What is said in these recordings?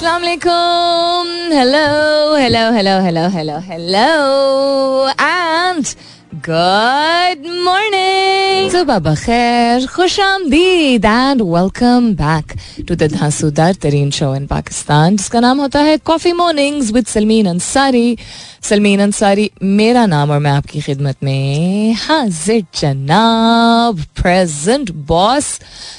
Assalamu alaikum. Hello, hello, hello, hello, hello, hello, and good morning. सुबह खैर खुश आमदीद and welcome back to the धांसूदार तरीन show in Pakistan जिसका नाम होता है coffee mornings with Salmeen Ansari Salmeen Ansari, मेरा नाम और मैं आपकी खिदमत में हाजिर, जनाब प्रेजेंट बॉस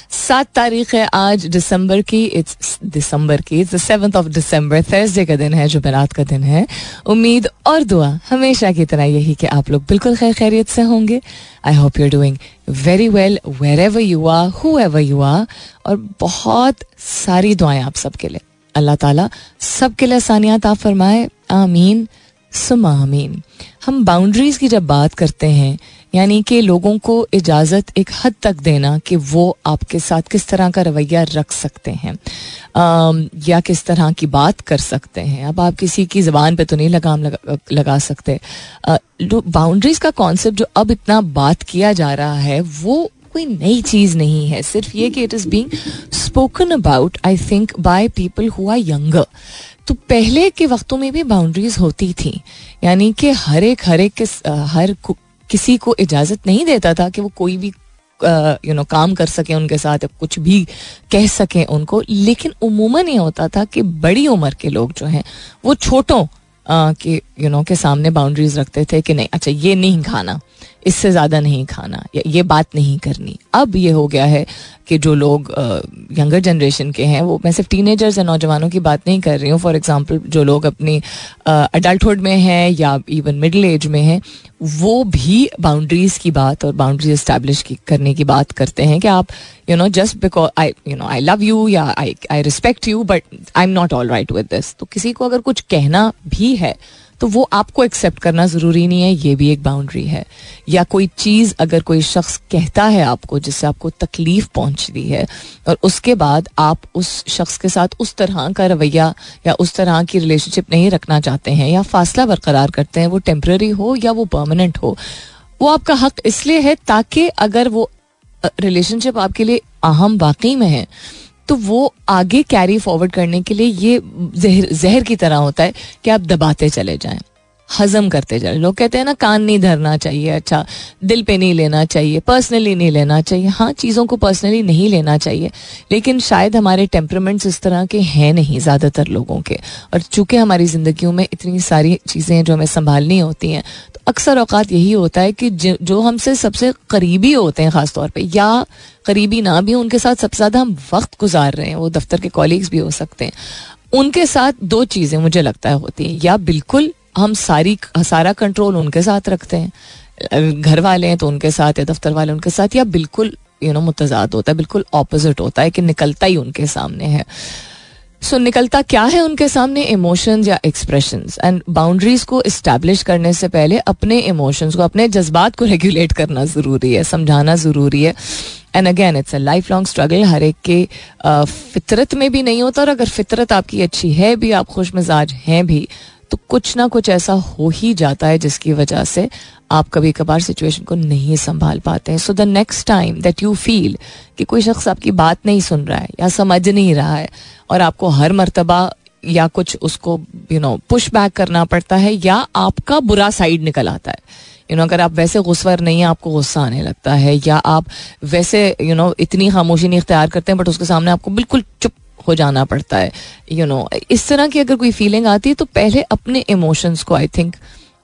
सात तारीख है आज दिसंबर की इट्स दिसंबर की it's seventh of December Thursday का दिन है जुमेरात का दिन है। उम्मीद और दुआ हमेशा की तरह यही कि आप लोग बिल्कुल खैर खैरियत से होंगे। I hope you doing very well wherever you are whoever you are और बहुत सारी दुआएँ आप सबके लिए। अल्लाह ताला सबके लिए आसानियात आप फरमाए। आमीन। सुमा आमीन। हम बाउंड्रीज की जब बात करते हैं यानी कि लोगों को इजाज़त एक हद तक देना कि वो आपके साथ किस तरह का रवैया रख सकते हैं आम, या किस तरह की बात कर सकते हैं। अब आप किसी की ज़बान पे तो नहीं लगाम लगा, लगा सकते। बाउंड्रीज का कॉन्सेप्ट जो अब इतना बात किया जा रहा है वो कोई नई चीज़ नहीं है। सिर्फ़ ये कि it is being spoken about I think by people who are younger तो पहले के वक्तों में भी बाउंड्रीज होती थी। यानी कि हर एक हर एक हर किसी को इजाज़त नहीं देता था कि वो कोई भी यू नो काम कर सके उनके साथ कुछ भी कह सके उनको। लेकिन उमूमन ये होता था कि बड़ी उम्र के लोग जो हैं, वो छोटों के यू नो के सामने बाउंड्रीज रखते थे कि नहीं अच्छा ये नहीं खाना। इससे ज़्यादा नहीं खाना, ये बात नहीं करनी। अब ये हो गया है कि जो लोग यंगर जनरेशन के हैं, वो, मैं सिर्फ़ टीनेजर्स या नौजवानों की बात नहीं कर रही हूँ। फॉर एग्जांपल जो लोग अपनी अडल्टहुड में हैं या इवन मिडिल एज में हैं, वो भी बाउंड्रीज की बात और बाउंड्रीज इस्टेब्लिश करने की बात करते हैं कि आप you know just because I you know I love you या I I respect you but I am not all right with this तो किसी को अगर कुछ कहना भी है तो वो आपको एक्सेप्ट करना ज़रूरी नहीं है, ये भी एक बाउंड्री है। या कोई चीज़ अगर कोई शख्स कहता है आपको, जिससे आपको तकलीफ़ पहुँचती है, और उसके बाद आप उस शख्स के साथ उस तरह का रवैया या उस तरह की रिलेशनशिप नहीं रखना चाहते हैं, या फासला बरकरार करते हैं, वो टेम्प्रेरी हो या वो परमानेंट हो, वो आपका हक इसलिए है ताकि अगर वो रिलेशनशिप आपके लिए अहम वाकई में है तो वो आगे कैरी फॉरवर्ड करने के लिए ये जहर जहर की तरह होता है कि आप दबाते चले जाएँ। हजम करते जाए। लोग कहते हैं ना, कान नहीं धरना चाहिए अच्छा दिल पे नहीं लेना चाहिए पर्सनली नहीं लेना चाहिए। हाँ चीज़ों को पर्सनली नहीं लेना चाहिए, लेकिन शायद हमारे टेम्परमेंट्स इस तरह के हैं नहीं ज़्यादातर लोगों के। और चूँकि हमारी ज़िंदगी में इतनी सारी चीज़ें जो हमें संभालनी होती हैं तो अक्सर अवकात यही होता है कि जो हमसे सबसे करीबी होते हैं ख़ासतौर पर या करीबी ना भी उनके साथ सबसे ज़्यादा हम वक्त गुजार रहे हैं। वो दफ्तर के कॉलीग्स भी हो सकते हैं। उनके साथ दो चीज़ें मुझे लगता है होती हैं, या बिल्कुल हम सारी सारा कंट्रोल उनके साथ रखते हैं। घर वाले हैं तो उनके साथ या दफ्तर वाले उनके साथ या बिल्कुल यू नो मुतजाद होता है बिल्कुल ऑपोजिट होता है कि निकलता ही उनके सामने है। सो so, निकलता क्या है उनके सामने? इमोशंस या एक्सप्रेशंस एंड बाउंड्रीज को इस्टेब्लिश करने से पहले अपने इमोशंस को अपने जज्बात को रेगुलेट करना ज़रूरी है समझाना ज़रूरी है। And again it's a lifelong struggle हर एक के फितरत में भी नहीं होता और अगर फितरत आपकी अच्छी है भी आप खुश मिजाज हैं भी तो कुछ ना कुछ ऐसा हो ही जाता है जिसकी वजह से आप कभी कभार सिचुएशन को नहीं संभाल पाते हैं। So the next time that you feel कि कोई शख्स आपकी बात नहीं सुन रहा है या समझ नहीं रहा है और आपको हर मरतबा या कुछ उसको यू नो पुश बैक करना पड़ता है या आपका बुरा साइड निकल आता है। यू नो अगर आप वैसे गुस्वर नहीं है, आपको गुस्सा आने लगता है या आप वैसे यू नो इतनी खामोशी नहीं इख्तियार करते हैं बट उसके सामने आपको बिल्कुल चुप हो जाना पड़ता है यू नो इस तरह की अगर कोई फीलिंग आती है तो पहले अपने इमोशंस को आई थिंक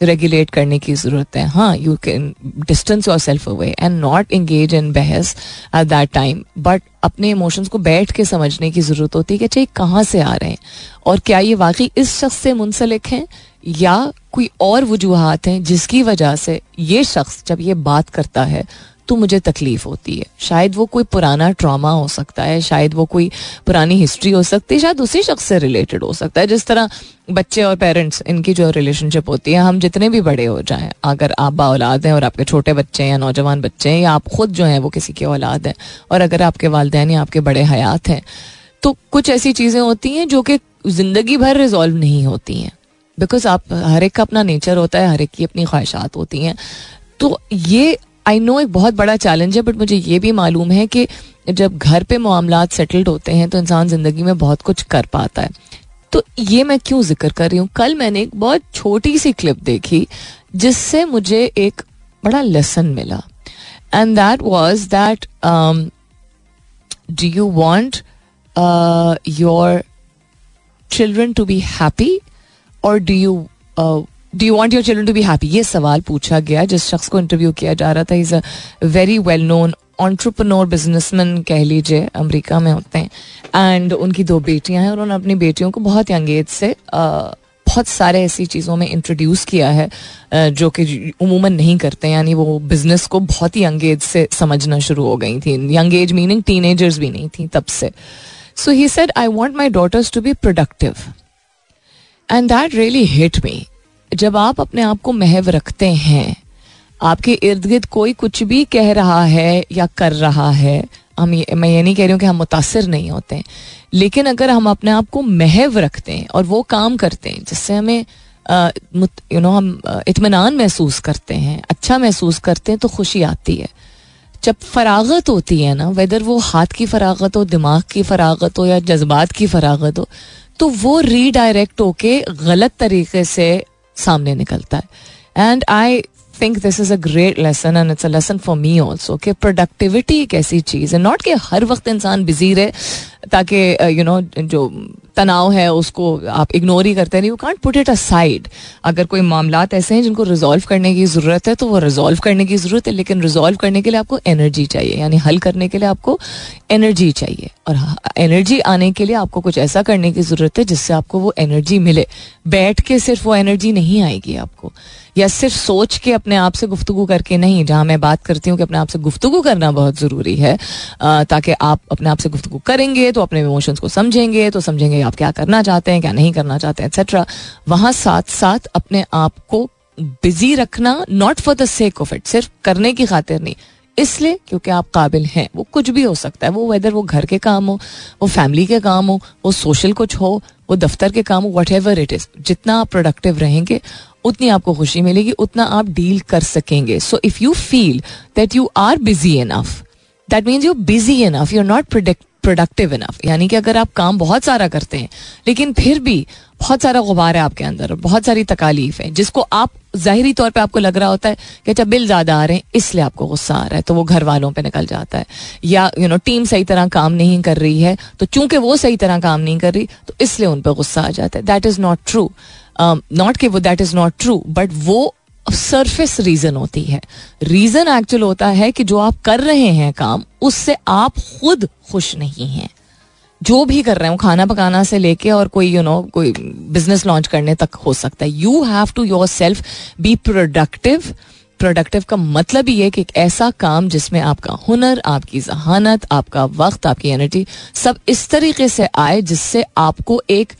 रेगुलेट करने की ज़रूरत है. हाँ you can distance yourself away and not engage in बहस एट दैट टाइम बट अपने इमोशंस को बैठ के समझने की ज़रूरत होती है कि अच्छा ये कहाँ से आ रहे हैं? और क्या ये वाकई इस शख्स से मुंसलिक हैं? या कोई और वजूहत हैं जिसकी वजह से ये शख्स जब ये बात करता है तो मुझे तकलीफ़ होती है। शायद वो कोई पुराना ट्रामा हो सकता है, शायद वो कोई पुरानी हिस्ट्री हो सकती है, शायद उसी शख्स से रिलेटेड हो सकता है। जिस तरह बच्चे और पेरेंट्स इनकी जो रिलेशनशिप होती है, हम जितने भी बड़े हो जाएँ, अगर आप बा औलाद हैं और आपके छोटे बच्चे हैं या नौजवान बच्चे हैं, या आप खुद जो हैं वो किसी के औलाद हैं, और अगर आपके वालदेन या आपके बड़े हयात हैं तो कुछ ऐसी चीज़ें होती हैं जो कि ज़िंदगी भर रिजॉल्व नहीं होती हैं। बिकॉज़ आप, हर एक का अपना नेचर होता है, हर एक की अपनी ख्वाहिशात होती हैं। तो ये आई नो एक बहुत बड़ा चैलेंज है बट मुझे ये भी मालूम है कि जब घर पे मामला सेटल्ड होते हैं तो इंसान ज़िंदगी में बहुत कुछ कर पाता है। तो ये मैं क्यों ज़िक्र कर रही हूँ? कल मैंने एक बहुत छोटी सी क्लिप देखी, जिससे मुझे एक बड़ा लेसन मिला। And that was that do you want your children to be happy और do you do you want your children to be happy ये सवाल पूछा गया, जिस शख्स को इंटरव्यू किया जा रहा था is a very well known entrepreneur businessman कह लीजिए, अमेरिका में होते हैं। एंड उनकी दो बेटियाँ हैं उन्होंने अपनी बेटियों को बहुत यंग एज से बहुत सारे ऐसी चीज़ों में इंट्रोड्यूस किया है जो कि उमूमन नहीं करते यानी वो बिज़नेस को बहुत ही यंग एज से समझना शुरू हो गई थी। Young age meaning teenagers भी नहीं थी तब से। So he said I want my daughters to be productive and that really hit me जब आप अपने आप को महव रखते हैं, आपके इर्द गिर्द कोई कुछ भी कह रहा है या कर रहा है, हम ये, मैं ये नहीं कह रही हूँ कि हम मुतासर नहीं होते हैं, लेकिन अगर हम अपने आप को महव रखते हैं और वो काम करते हैं, जिससे हमें यू नो हम इतमान महसूस करते हैं अच्छा महसूस करते हैं तो खुशी आती है। जब फरागत होती है ना वेदर वो हाथ की फरागत हो, दिमाग की फरागत हो या जज्बात की फरागत हो तो वो रीडायरेक्ट होके गलत तरीके से सामने निकलता है. And I think this is a great lesson and it's a lesson for me also कि प्रोडक्टिविटी एक ऐसी चीज़ है. नॉट कि हर वक्त इंसान बिज़ी रहे ताकि यू नो जो तनाव है, उसको आप इग्नोर ही करते नहीं you can't put it aside अगर कोई मामला ऐसे हैं जिनको रिजॉल्व करने की ज़रूरत है तो वो रिजॉल्व करने की ज़रूरत है, लेकिन रिजॉल्व करने के लिए आपको एनर्जी चाहिए, यानी हल करने के लिए आपको एनर्जी चाहिए. और एनर्जी आने के लिए आपको कुछ ऐसा करने की ज़रूरत है जिससे आपको वो एनर्जी मिले. बैठ के सिर्फ़ वो एनर्जी नहीं आएगी आपको. या सिर्फ़ सोच के अपने आप से गुफ्तु करके नहीं, जहाँ मैं बात करती हूँ कि अपने आप से गुफ्तु करना बहुत ज़रूरी है ताकि आप अपने आप से गुफ्तु करेंगे तो अपने इमोशंस को समझेंगे तो समझेंगे आप क्या करना चाहते हैं, क्या नहीं करना चाहते हैं एक्सेट्रा वहाँ साथ साथ अपने आप को बिज़ी रखना not for the sake of it सिर्फ़ करने की खातिर नहीं, इसलिए क्योंकि आप काबिल हैं, वो कुछ भी हो सकता है, वो वेदर वो घर के काम हो, वो फैमिली के काम हो, वो सोशल कुछ हो, वो दफ्तर के काम हो वट एवर इट इज़ जितना आप प्रोडक्टिव रहेंगे उतनी आपको खुशी मिलेगी, उतना आप डील कर सकेंगे. So if you feel that you are busy enough that means you busy enough you are not product productive enough यानी कि अगर आप काम बहुत सारा करते हैं, लेकिन फिर भी बहुत सारा गुबार है आपके अंदर, बहुत सारी तकालीफ है, जिसको आप ज़ाहरी तौर पे आपको लग रहा होता है कि अच्छा बिल ज़्यादा आ रहे हैं, इसलिए आपको गुस्सा आ रहा है तो वो घर वालों पे निकल जाता है. या यू नो टीम सही तरह काम नहीं कर रही है तो चूँकि वो सही तरह काम नहीं कर रही तो इसलिए उन पर गुस्सा आ जाता है. That is not true not कि वो that is not true but वो सरफेस रीजन होती है। रीजन एक्चुअल होता है कि जो आप कर रहे हैं काम उससे आप खुद खुश नहीं हैं। जो भी कर रहे हो खाना पकाना से लेके और कोई यू you नो know, कोई बिज़नेस लॉन्च करने तक हो सकता है। You have to yourself be productive productive का मतलब ये कि एक ऐसा काम जिसमें आपका हुनर आपकी जहानत आपका वक्त आपकी एनर्जी सब इस तरीके से आए जिससे आपको एक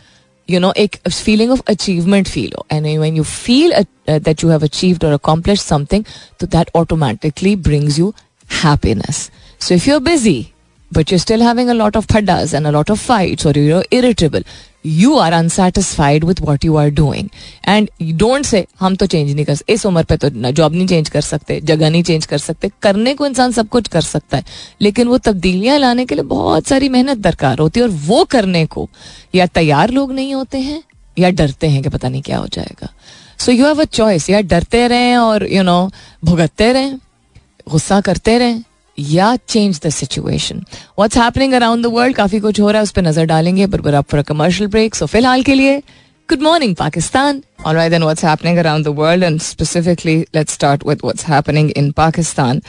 यू नो एक फीलिंग ऑफ़ अचीवमेंट फील हो and when you feel that you have achieved और अकॉम्प्लिश समथिंग तो that automatically brings you happiness so if you are busy but you're still having a lot of paddas and a lot of fights or you're irritable you are unsatisfied with what you are doing and you don't say, हम तो change नहीं कर सकते इस उम्र पे तो job नहीं चेंज कर सकते, जगह नहीं चेंज कर सकते। करने को इंसान सब कुछ कर सकता है। लेकिन वो तब्दीलियाँ लाने के लिए बहुत सारी मेहनत दरकार होती है और वो करने को या तैयार लोग नहीं होते हैं या डरते हैं कि पता नहीं क्या हो जाएगा। So you have a choice या डरते रहें और यू नो भुगतते रहें, गुस्सा करते रहें। या change the situation what's happening around the world काफ़ी कुछ हो रहा है उस पर नज़र डालेंगे। पर आप फॉर कमर्शियल ब्रेक सो फ़िलहाल के लिए good morning Pakistan All right, then what's happening around the world, and specifically, let's start with what's happening in Pakistan.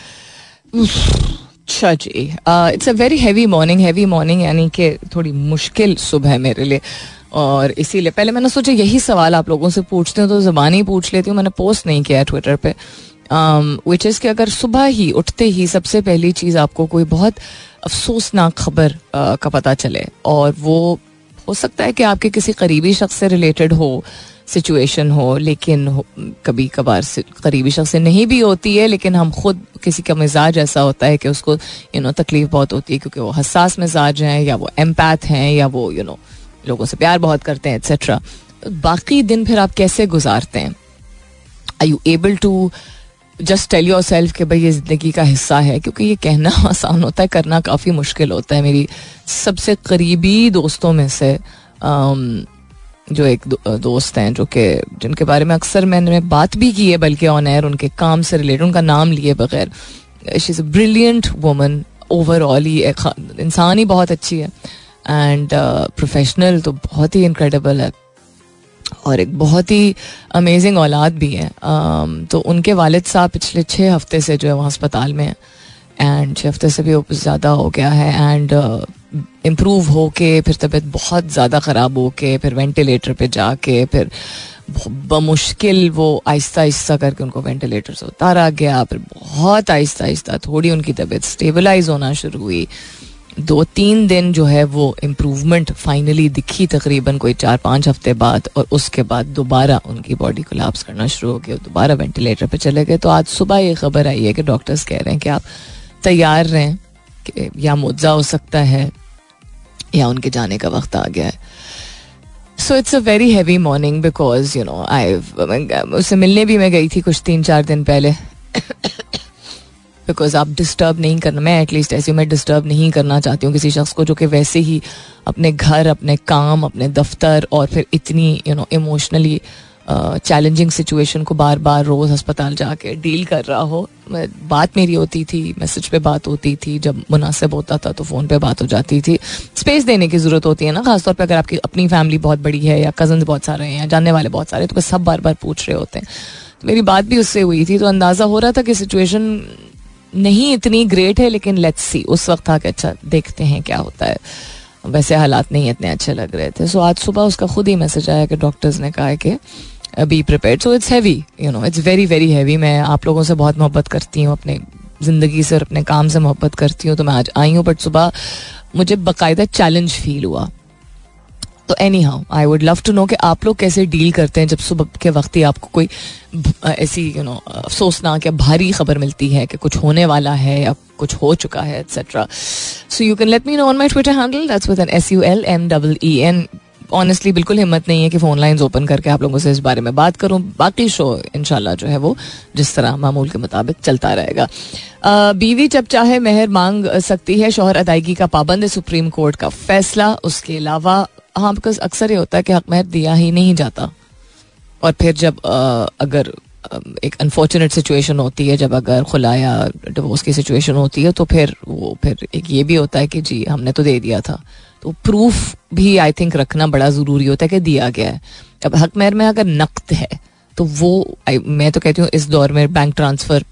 अच्छा जी it's a very heavy morning heavy morning यानी कि थोड़ी मुश्किल सुबह है मेरे लिए। और इसीलिए पहले मैंने सोचा यही सवाल आप लोगों से पूछते हैं तो जबान ही पूछ लेती हूँ। मैंने पोस्ट नहीं किया ट्विटर पे। विच um, इज़ कि अगर सुबह ही उठते ही सबसे पहली चीज़ आपको कोई बहुत अफसोसनाक खबर uh, का पता चले और वो हो सकता है कि आपके किसी करीबी शख्स से रिलेटेड हो सिचुएशन हो लेकिन हो, कभी कभार करीबी शख्स से नहीं भी होती है लेकिन हम खुद किसी का मिजाज ऐसा होता है कि उसको यू नो तकलीफ़ बहुत होती है क्योंकि वो हसास मिजाज हैं या वो एम्पैथ हैं या वो यू नो लोगों से प्यार बहुत करते हैं एक्सेट्रा बाकी दिन फिर आप कैसे गुजारते हैं? I you able to just tell yourself कि भाई ये ज़िंदगी का हिस्सा है, क्योंकि ये कहना आसान होता है, करना काफ़ी मुश्किल होता है मेरी सबसे करीबी दोस्तों में से जो एक दोस्त हैं, जो कि, जिनके बारे में अक्सर मैंने बात भी की है, बल्कि ऑन एयर उनके काम से रिलेटेड उनका नाम लिए बगैर she is a brilliant woman overall ही इंसान ही बहुत अच्छी है एंड प्रोफेशनल तो बहुत ही इनक्रेडिबल है। और एक बहुत ही अमेजिंग औलाद भी है। Um, तो उनके वालिद साहब पिछले छः हफ़्ते से जो है वहाँ अस्पताल में हैं। एंड छः हफ़्ते से भी ज़्यादा हो गया है। एंड इम्प्रूव हो के फिर तबीयत बहुत ज़्यादा ख़राब हो के फिर वेंटिलेटर पे जाके फिर बमुश्किल वो आहिस्ता आहिस्ता करके उनको वेंटिलेटर से उतारा गया। फिर बहुत आहिस्ता आहिस्ता थोड़ी उनकी तबीयत स्टेबलाइज होना शुरू हुई। दो तीन दिन जो है वो इम्प्रूवमेंट फाइनली दिखी तकरीबन कोई चार पाँच हफ़्ते बाद और उसके बाद दोबारा उनकी बॉडी को लाप्स करना शुरू हो गया दोबारा वेंटिलेटर पे चले गए। तो आज सुबह ये खबर आई है कि डॉक्टर्स कह रहे हैं कि आप तैयार रहें कि या मुआवजा हो सकता है या उनके जाने का वक्त आ गया है। So it's a very heavy morning because you know I उससे मिलने भी मैं गई थी कुछ तीन चार दिन पहले। बिकॉज़ आप डिस्टर्ब नहीं करना, मैं एटलीस्ट ऐसे मैं डिस्टर्ब नहीं करना चाहती हूँ किसी शख्स को जो कि वैसे ही अपने घर, अपने काम, अपने दफ्तर और फिर इतनी you know emotionally challenging situation को बार बार रोज़ अस्पताल जाके डील कर रहा हो। बात मेरी होती थी मैसेज पे बात होती थी, जब मुनासिब होता था तो फ़ोन पे बात हो जाती थी। स्पेस देने की ज़रूरत होती है ना, खासतौर पर अगर आपकी अपनी फैमिली बहुत बड़ी है या कज़न बहुत सारे हैं या जानने वाले बहुत सारे तो सब बार बार पूछ रहे होते हैं। तो मेरी बात भी उससे हुई थी तो अंदाज़ा हो रहा था कि सिचुएशन नहीं इतनी ग्रेट है, लेकिन लेट्स सी उस वक्त था कि अच्छा देखते हैं क्या होता है। वैसे हालात नहीं इतने अच्छे लग रहे थे। सो आज सुबह उसका खुद ही मैसेज आया कि डॉक्टर्स ने कहा कि be prepare so it's heavy you know it's very very heavy मैं आप लोगों से बहुत मोहब्बत करती हूँ, अपने ज़िंदगी से और अपने काम से मोहब्बत करती हूँ तो मैं आज आई हूँ। बट सुबह मुझे बाकायदा चैलेंज फील हुआ। तो anyhow I would love to know कि आप लोग कैसे डील करते हैं जब सुबह के वक्त ही आपको कोई ऐसी यू नो अफसोसनाक या भारी खबर मिलती है कि कुछ होने वाला है या कुछ हो चुका है etcetera so you can let me know on my Twitter handle that's with N S U L M double E N honestly बिल्कुल हिम्मत नहीं है कि फ़ोन लाइंस ओपन करके आप लोगों से इस बारे में बात करूँ। बाकी शो इनशाला जो है वो जिस तरह मामूल के मुताबिक चलता रहेगा। बीवी जब चाहे मेहर मांग सकती है, शोहर अदायगी का पाबंद है सुप्रीम कोर्ट का फैसला। उसके अलावा हाँ बिकॉज़ अक्सर ये होता है कि हक मेहर दिया ही नहीं जाता। और फिर जब अगर एक अनफॉर्चुनेट सिचुएशन होती है, जब अगर खुला या डिवोर्स की सिचुएशन होती है तो फिर वो, फिर एक ये भी होता है कि जी, हमने तो दे दिया था। तो प्रूफ भी आई थिंक रखना बड़ा ज़रूरी होता है कि दिया गया है। अब हक मेहर में अगर नकद है तो वो मैं तो कहती हूँ, इस दौर में बैंक ट्रांसफ़र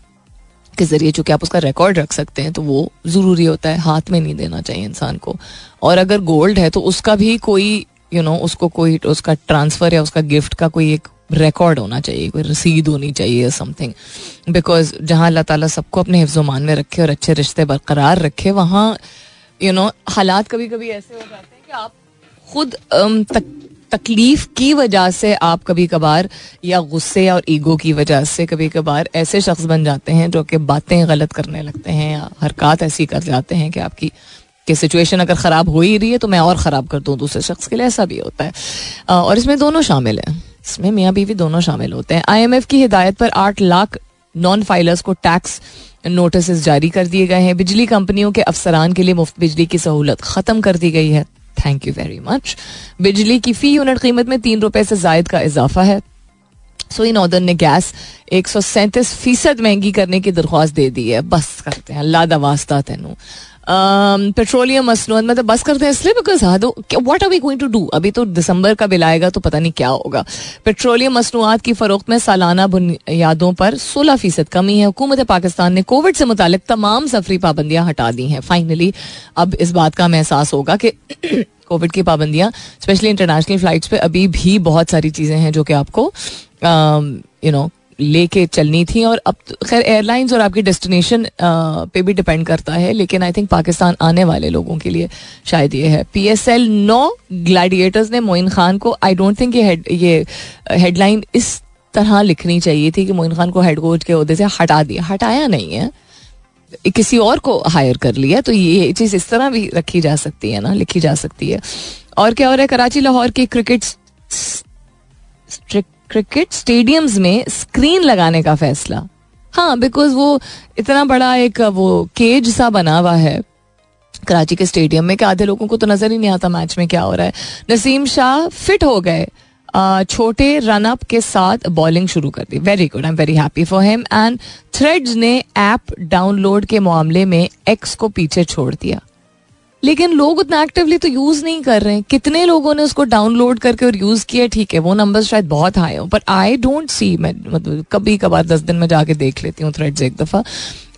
के ज़रिए चूँकि आप उसका रिकॉर्ड रख सकते हैं तो वो ज़रूरी होता है हाथ में नहीं देना चाहिए इंसान को। और अगर गोल्ड है तो उसका भी कोई यू नो उसको कोई उसका ट्रांसफ़र या उसका गिफ्ट का कोई एक रिकॉर्ड होना चाहिए कोई रसीद होनी चाहिए समथिंग बिकॉज़ जहाँ अल्लाह ताला सबको अपने हिफ्जमान में रखे और अच्छे रिश्ते बरकरार रखे वहाँ यू नो हालात कभी कभी ऐसे हो जाते हैं कि आप खुद तक, तकलीफ़ की वजह से आप कभी कभार या गुस्से और ईगो की वजह से कभी कभार ऐसे शख्स बन जाते हैं जो कि बातें गलत करने लगते हैं या हरकत ऐसी कर जाते हैं कि आपकी, कि सिचुएशन अगर ख़राब हो ही रही है तो मैं और ख़राब कर दूँ दूसरे शख्स के लिए, ऐसा भी होता है। और इसमें दोनों शामिल हैं। इसमें मियाँ बीवी दोनों शामिल होते हैं। आईएमएफ की हिदायत पर आठ लाख नॉन फाइलर्स को टैक्स नोटिस जारी कर दिए गए हैं। बिजली कंपनियों के अफसरान के लिए मुफ़्त बिजली की सहूलत खत्म कर दी गई है। थैंक यू वेरी मच बिजली की फ़ी यूनिट कीमत में तीन रुपए से जायद का इजाफा है। सो इन ऑर्डर ने गैस एक सौ सैंतीस फ़ीसद महँगी करने की दरख्वास्त दे दी है। बस करते हैं। अल्लाह दवास्ता तेनू। पेट्रोलियम मसनूत मतलब बस करते हैं इसलिए because what are we going to do अभी तो दिसंबर का बिल आएगा तो पता नहीं क्या होगा। पेट्रोलियम मसनूआत की फरोख्त में सालाना बुनियादों पर सोलह फ़ीसद कमी है। हुकूमत पाकिस्तान ने कोविड से मुतालिक तमाम सफरी पाबंदियाँ हटा दी हैं। फाइनली अब इस बात का हमें एहसास होगा कि कोविड की पाबंदियाँ स्पेशली इंटरनेशनल फ्लाइट्स पे, अभी भी बहुत सारी चीज़ें हैं जो कि आपको यू नो लेके चलनी थी और अब तो खैर एयरलाइंस और आपकी डेस्टिनेशन पे भी डिपेंड करता है, लेकिन आई थिंक पाकिस्तान आने वाले लोगों के लिए शायद ये है। पी एस एल नो ग्लैडिएटर्स ने मोइन खान को आई डोंट थिंक ये ये हेडलाइन इस तरह लिखनी चाहिए थी कि मोइन खान को हेड कोच के अहदे से हटा दिया। हटाया नहीं है। किसी और को हायर कर लिया तो ये चीज़ इस तरह भी रखी जा सकती है ना, लिखी जा सकती है। और क्या हो रहा है? कराची, लाहौर की क्रिकेट क्रिकेट स्टेडियम्स में स्क्रीन लगाने का फैसला। हाँ बिकॉज़ वो इतना बड़ा एक, वो केज सा बना हुआ है। कराची के स्टेडियम में कि आधे लोगों को तो नज़र ही नहीं आता मैच में क्या हो रहा है। नसीम शाह फिट हो गए। छोटे रन अप के साथ बॉलिंग शुरू कर दी। Very good I am very happy for him and Threads ने ऐप डाउनलोड के मामले में एक्स को पीछे छोड़ दिया। लेकिन लोग उतना एक्टिवली तो यूज़ नहीं कर रहे हैं। कितने लोगों ने उसको डाउनलोड करके और यूज़ किया? ठीक है, वो नंबर शायद बहुत हाई हो पर आई डोंट सी मैं मतलब कभी कभार दस दिन में जाके देख लेती हूँ थ्रेड्स एक दफ़ा।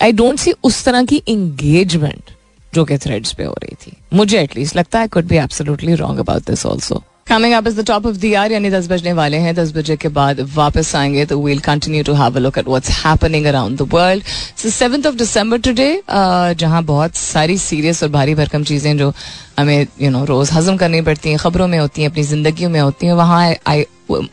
आई डोंट सी उस तरह की इंगेजमेंट जो कि थ्रेड्स पे हो रही थी। मुझे एटलीस्ट लगता है could be absolutely wrong about this also coming up is the top of the hour यानी दस बजने वाले हैं। दस बजे के बाद वापस आएँगे तो we'll continue to have a look at what's happening around the world so of December today जहाँ बहुत सारी सीरियस और भारी भरकम चीज़ें जो हमें यू नो रोज हजम करनी पड़ती हैं, खबरों में होती हैं, अपनी ज़िंदगी में होती हैं, वहाँ I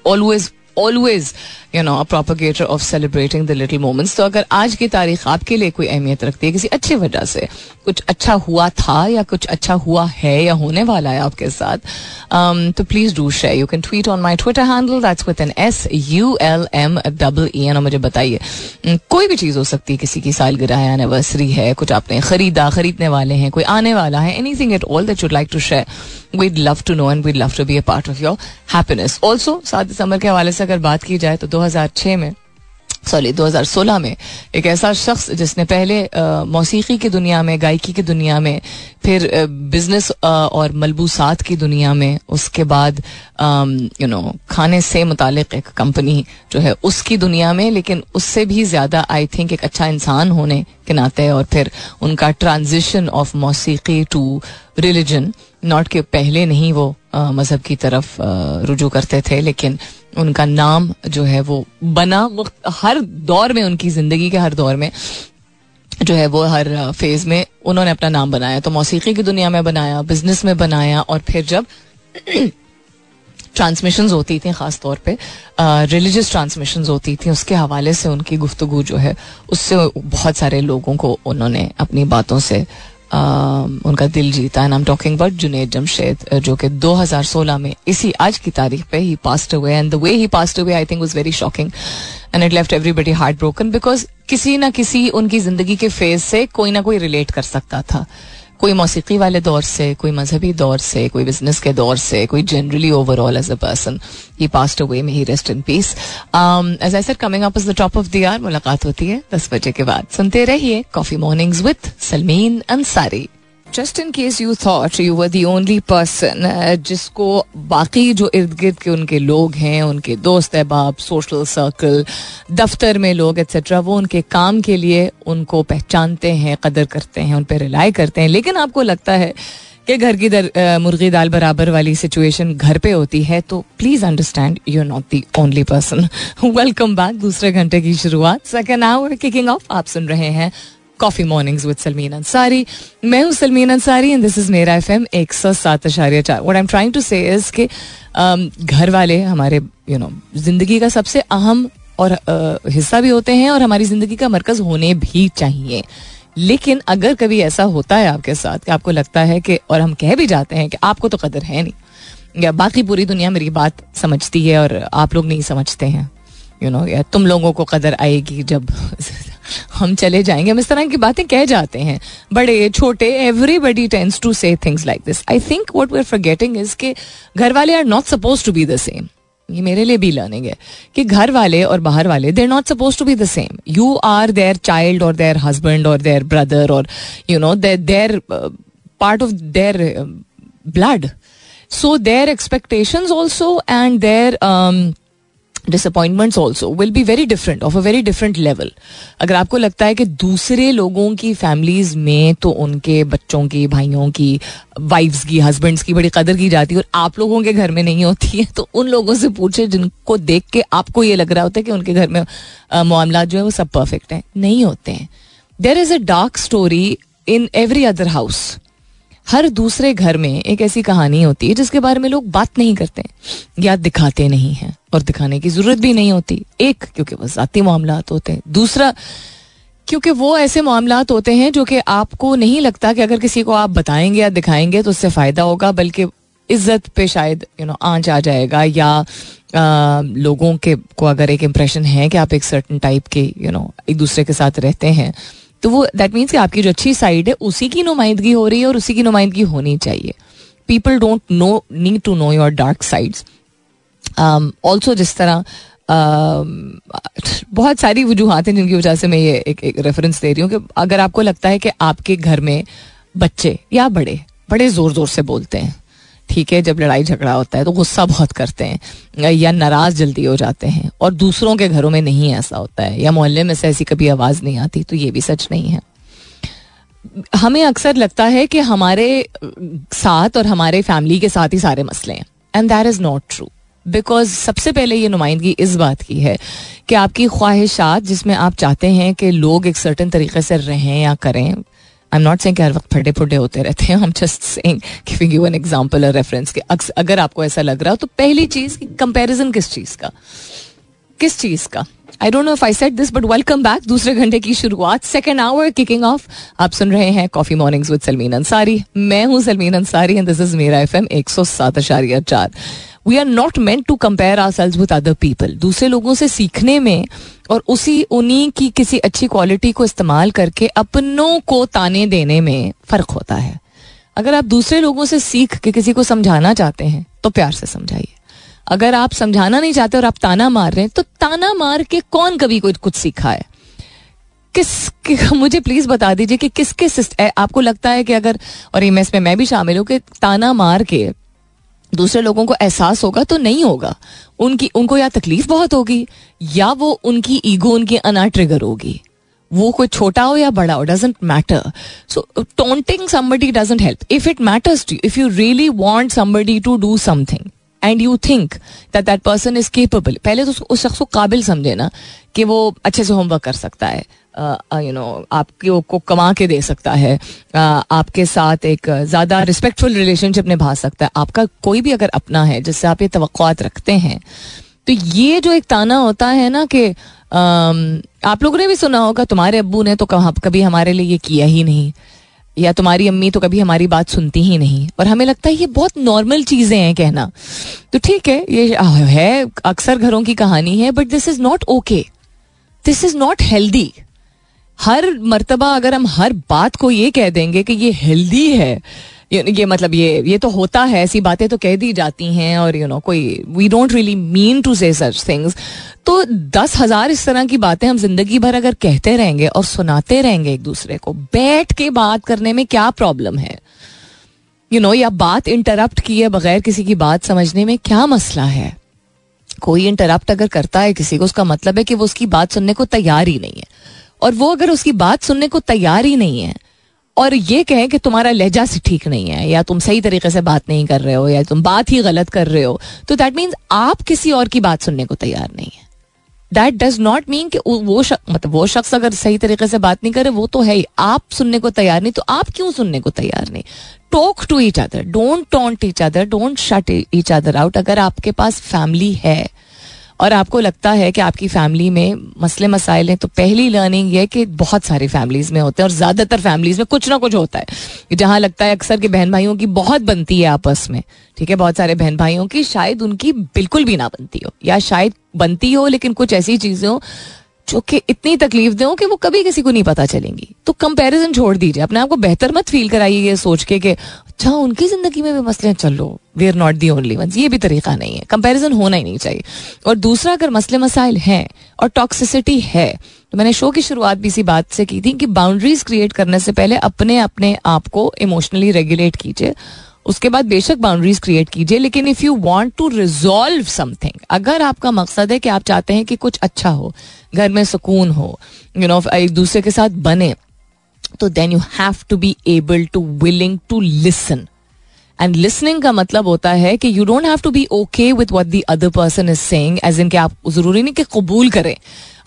always always you know propagator of celebrating the little moments तो अगर आज की तारीख आपके लिए कोई अहमियत रखती है किसी अच्छी वजह से कुछ अच्छा हुआ था या कुछ अच्छा हुआ है या होने वाला है आपके साथ um, तो please do share you can tweet on my Twitter handle that's with N S U L M double E N मुझे बताइए um, कोई भी चीज़ हो सकती है किसी की सालगिरह है एनिवर्सरी है कुछ आपने खरीदा खरीदने वाले हैं कोई आने वाला है anything at all that you'd like to share we'd love to know and we'd love to be a part of your happiness also सात दिसंबर के हवाले से अगर बात की जाए तो 2006 में सॉरी 2016 में, एक ऐसा शख्स जिसने पहले मौसीकी की दुनिया में, गायकी की दुनिया में, फिर बिज़नेस और मलबूसात की दुनिया में, उसके बाद यू नो खाने से मुतालिक एक कंपनी जो है उसकी दुनिया में, लेकिन उससे भी ज़्यादा आई थिंक एक अच्छा इंसान होने के नाते और फिर उनका ट्रांजिशन ऑफ़ मौसीकी टू रिलीजन नॉट के पहले नहीं वो मज़हब की तरफ़ रुजू करते थे, लेकिन उनका नाम जो है वो बना हर दौर में, उनकी ज़िंदगी के हर दौर में जो है वो हर फ़ेज़ में उन्होंने अपना नाम बनाया। तो मौसीकी की दुनिया में बनाया बिज़नेस में बनाया और फिर जब ट्रांसमिशन होती थी, ख़ास तौर पे रिलीजियस ट्रांसमिशन होती थी, उसके हवाले से उनकी गुफ्तगु जो है, उससे बहुत सारे लोगों को उन्होंने अपनी बातों से उनका दिल जीता and I am talking about Junaid Jamshed जो कि 2016 में इसी आज की तारीख पे ही पास्ट हुए and the way he passed हुए I think was very shocking and it left everybody heartbroken because किसी ना किसी उनकी ज़िंदगी के फ़ेज़ से कोई ना कोई रिलेट कर सकता था। कोई मौसीकी वाले दौर से, कोई मजहबी दौर से, कोई बिज़नेस के दौर से, कोई generally overall as a person he passed away में ही rest in peace as I sir coming up is the top of the hour मुलाकात होती है दस बजे के बाद। सुनते रहिए coffee mornings with Salmeen Ansari just in case you thought you were the only person जिसको बाकी जो इर्द गिर्द के उनके लोग हैं उनके दोस्त अहबाब सोशल सर्कल दफ्तर में लोग एक्सेट्रा वो उनके काम के लिए उनको पहचानते हैं कदर करते हैं उन पर रिलाई करते हैं। लेकिन आपको लगता है कि घर की दर, मुर्गी दाल बराबर वाली सिचुएशन घर पे होती है तो please understand you not the only person welcome back दूसरे घंटे की शुरुआत। सेकेंड आवर किकिंग ऑफ़ आप सुन रहे हैं coffee mornings with Salmeen Ansari मैं हूँ Salmeen Ansari and this is मेरा एफ़ एम एक सौ सात अशारिया चार। What I am trying to say घर वाले हमारे यू नो ज़िंदगी का सबसे अहम और हिस्सा भी होते हैं और हमारी ज़िंदगी का मरकज होने भी चाहिए। लेकिन अगर कभी ऐसा होता है आपके साथ कि आपको लगता है कि, और हम कह भी जाते हैं कि आपको तो कदर है नहीं, या बाकी पूरी दुनिया मेरी बात समझती है और आप लोग नहीं समझते हैं यू नो या तुम लोगों को कदर आएगी जब हम चले जाएँगे। हम इस तरह की बातें कह जाते हैं। बड़े, छोटे everybody tends to say things like this I think what we are forgetting is के घर वाले are not suppose to be the same ये मेरे लिए भी लर्निंग है कि घर वाले और बाहर वाले they're not suppose to be the same you are their child और देयर हस्बैंड और देयर ब्रदर और you know they're part of their blood so their expectations also and their disappointments also will be very different of a very different level अगर आपको लगता है कि दूसरे लोगों की फैमिलीज़ में तो उनके बच्चों की, भाइयों की वाइफ्स की हस्बैंड्स की बड़ी कदर की जाती है और आप लोगों के घर में नहीं होती है तो उन लोगों से पूछे जिनको देख के आपको ये लग रहा होता है कि उनके घर में मामला जो है वो सब परफेक्ट हैं। नहीं होते हैं। There is a dark story in every other house हर दूसरे घर में एक ऐसी कहानी होती है जिसके बारे में लोग बात नहीं करते या दिखाते नहीं हैं और दिखाने की ज़रूरत भी नहीं होती। एक क्योंकि वो ज़ाती मामला होते हैं। दूसरा क्योंकि वो ऐसे मामला होते हैं जो कि आपको नहीं लगता कि अगर किसी को आप बताएँगे या दिखाएँगे तो उससे फ़ायदा होगा बल्कि इज़्ज़त पे शायद यू नो आँच आ जाएगा या आ, लोगों के को अगर एक इम्प्रेशन है कि आप एक सर्टन टाइप के यू नो एक दूसरे के साथ रहते हैं तो वो दैट मीन्स कि आपकी जो अच्छी साइड है उसी की नुमाइंदगी हो रही है और उसी की नुमाइंदगी होनी चाहिए। People don't no need to know your dark sides also जिस तरह um, बहुत सारी वजूहत हैं जिनकी वजह से मैं ये एक, एक रेफरेंस दे रही हूँ कि अगर आपको लगता है कि आपके घर में बच्चे या बड़े बड़े ज़ोर ज़ोर से बोलते हैं ठीक है, जब लड़ाई झगड़ा होता है तो गुस्सा बहुत करते हैं, या नाराज़ जल्दी हो जाते हैं, और दूसरों के घरों में नहीं ऐसा होता है, या मोहल्ले में से ऐसी कभी आवाज़ नहीं आती तो ये भी सच नहीं है। हमें अक्सर लगता है कि हमारे, साथ और हमारे फैमिली के साथ ही सारे मसले हैं and that is not true because सबसे पहले ये नुमाइंदगी इस बात की है कि आपकी ख्वाहिशात जिसमें आप चाहते हैं कि लोग एक सर्टन तरीके से रहें या करें आई एम नॉट सेइंग हर वक्त फटे फुटे होते रहते हैं हम just saying giving you an example और रेफरेंस के अगर आपको ऐसा लग रहा हो तो पहली चीज़ कंपैरिजन किस चीज़ का? किस चीज़ का? I don't know if I said this but welcome back दूसरे घंटे की शुरुआत सेकेंड आवर किकिंग ऑफ़ आप सुन रहे हैं coffee mornings with Salmeen Ansari मैं हूँ Salmeen Ansari and this is मेरा एफ़ एम एक सौ सात अशारिया चार। We are not meant to compare ourselves with other people दूसरे लोगों से सीखने में और उसी उन्हीं की किसी अच्छी क्वालिटी को इस्तेमाल करके अपनों को ताने देने में फ़र्क होता है। अगर आप दूसरे लोगों से सीख के किसी को समझाना चाहते हैं तो प्यार से समझाइए। अगर आप समझाना नहीं चाहते और आप ताना मार रहे हैं तो ताना मार के कौन कभी कोई कुछ सीखा है? किस मुझे प्लीज़ बता दीजिए कि किसके आपको लगता है कि अगर और ये में मैं भी शामिल हूँ कि ताना मार के दूसरे लोगों को एहसास होगा तो नहीं होगा। उनकी, उनको या तकलीफ़ बहुत होगी, या वो उनकी ईगो, उनकी अना ट्रिगर होगी। वो कोई छोटा हो या बड़ा हो doesn't matter so taunting somebody doesn't help if it matters to if you really want somebody to do something and you think that that person is capable पहले तो उस शख्स को काबिल समझे ना कि वो अच्छे से होमवर्क कर सकता है। यू नो आपके को कमा के दे सकता है। आपके साथ एक ज़्यादा रिस्पेक्टफुल रिलेशनशिप निभा सकता है। आपका कोई भी अगर अपना है, जिससे आप ये तो रखते हैं। तो ये जो एक ताना होता है ना कि आप लोगों ने भी सुना होगा, तुम्हारे अबू ने तो कभी हमारे लिए ये किया ही नहीं। या तुम्हारी अम्मी तो कभी हमारी बात सुनती ही नहीं। और हमें लगता है ये बहुत नॉर्मल चीज़ें हैं कहना। तो ठीक है, ये है अक्सर घरों की कहानी है but this is not okay this is not healthy हर मर्तबा अगर हम हर बात को ये कह देंगे कि ये हेल्दी है, ये मतलब ये ये तो होता है, ऐसी बातें तो कह दी जाती हैं और यू नो कोई we don't really mean to say such things तो दस हज़ार इस तरह की बातें हम ज़िंदगी भर अगर कहते रहेंगे और सुनाते रहेंगे एक दूसरे को, बैठ के बात करने में क्या प्रॉब्लम है? यू नो या बात इंटरप्ट किए बगैर किसी की बात समझने में क्या मसला है? कोई इंटरप्ट अगर करता है किसी को, उसका मतलब है कि वो उसकी बात सुनने को तैयार ही नहीं है। और वो अगर उसकी बात सुनने को तैयार ही नहीं है, और ये कहें कि तुम्हारा लहजा से ठीक नहीं है, या तुम सही तरीके से बात नहीं कर रहे हो, या तुम बात ही गलत कर रहे हो तो दैट मीन्स आप किसी और की बात सुनने को तैयार नहीं है। दैट डज नॉट मीन कि वो शक, मतलब वो शख्स अगर सही तरीके से बात नहीं करे वो तो है ही। आप सुनने को तैयार नहीं तो आप क्यों सुनने को तैयार नहीं? Talk to each other don't taunt each other don't shut each other out अगर आपके पास फैमिली है और आपको लगता है कि आपकी फैमिली में मसले मसाइल हैं तो पहली लर्निंग ये कि बहुत सारी फैमिलीज़ में होते हैं और ज़्यादातर फैमिलीज़ में कुछ ना कुछ होता है। जहाँ लगता है अक्सर कि बहन भाइयों की बहुत बनती है आपस में, ठीक है? बहुत सारे बहन भाइयों की शायद उनकी बिल्कुल भी ना बनती हो, या शायद बनती हो, लेकिन कुछ ऐसी चीज़ें हो जो कि इतनी तकलीफ़ दे कि वो कभी किसी को नहीं पता चलेंगी। तो कंपैरिजन छोड़ दीजिए। अपने आप को बेहतर मत फील कराइए ये सोच के कि अच्छा उनकी ज़िंदगी में भी मसले चल we are not the only one ये भी तरीका नहीं है। कंपैरिजन होना ही नहीं चाहिए। और दूसरा, अगर मसले मसाइल हैं और टॉक्सिसिटी है तो मैंने शो की शुरुआत भी इसी बात से की थी कि बाउंड्रीज क्रिएट करने से पहले अपने अपने आप को इमोशनली रेगुलेट कीजिए। उसके बाद बेशक बाउंड्रीज क्रिएट कीजिए, लेकिन if you want to resolve something अगर आपका मकसद है कि आप चाहते हैं कि कुछ अच्छा हो, घर में सुकून हो यू नो एक दूसरे के साथ बने तो then you have to be able to willing to listen and listening का मतलब होता है कि you don't have to be okay with what the other person is saying as in कि आप ज़रूरी नहीं कि कबूल करें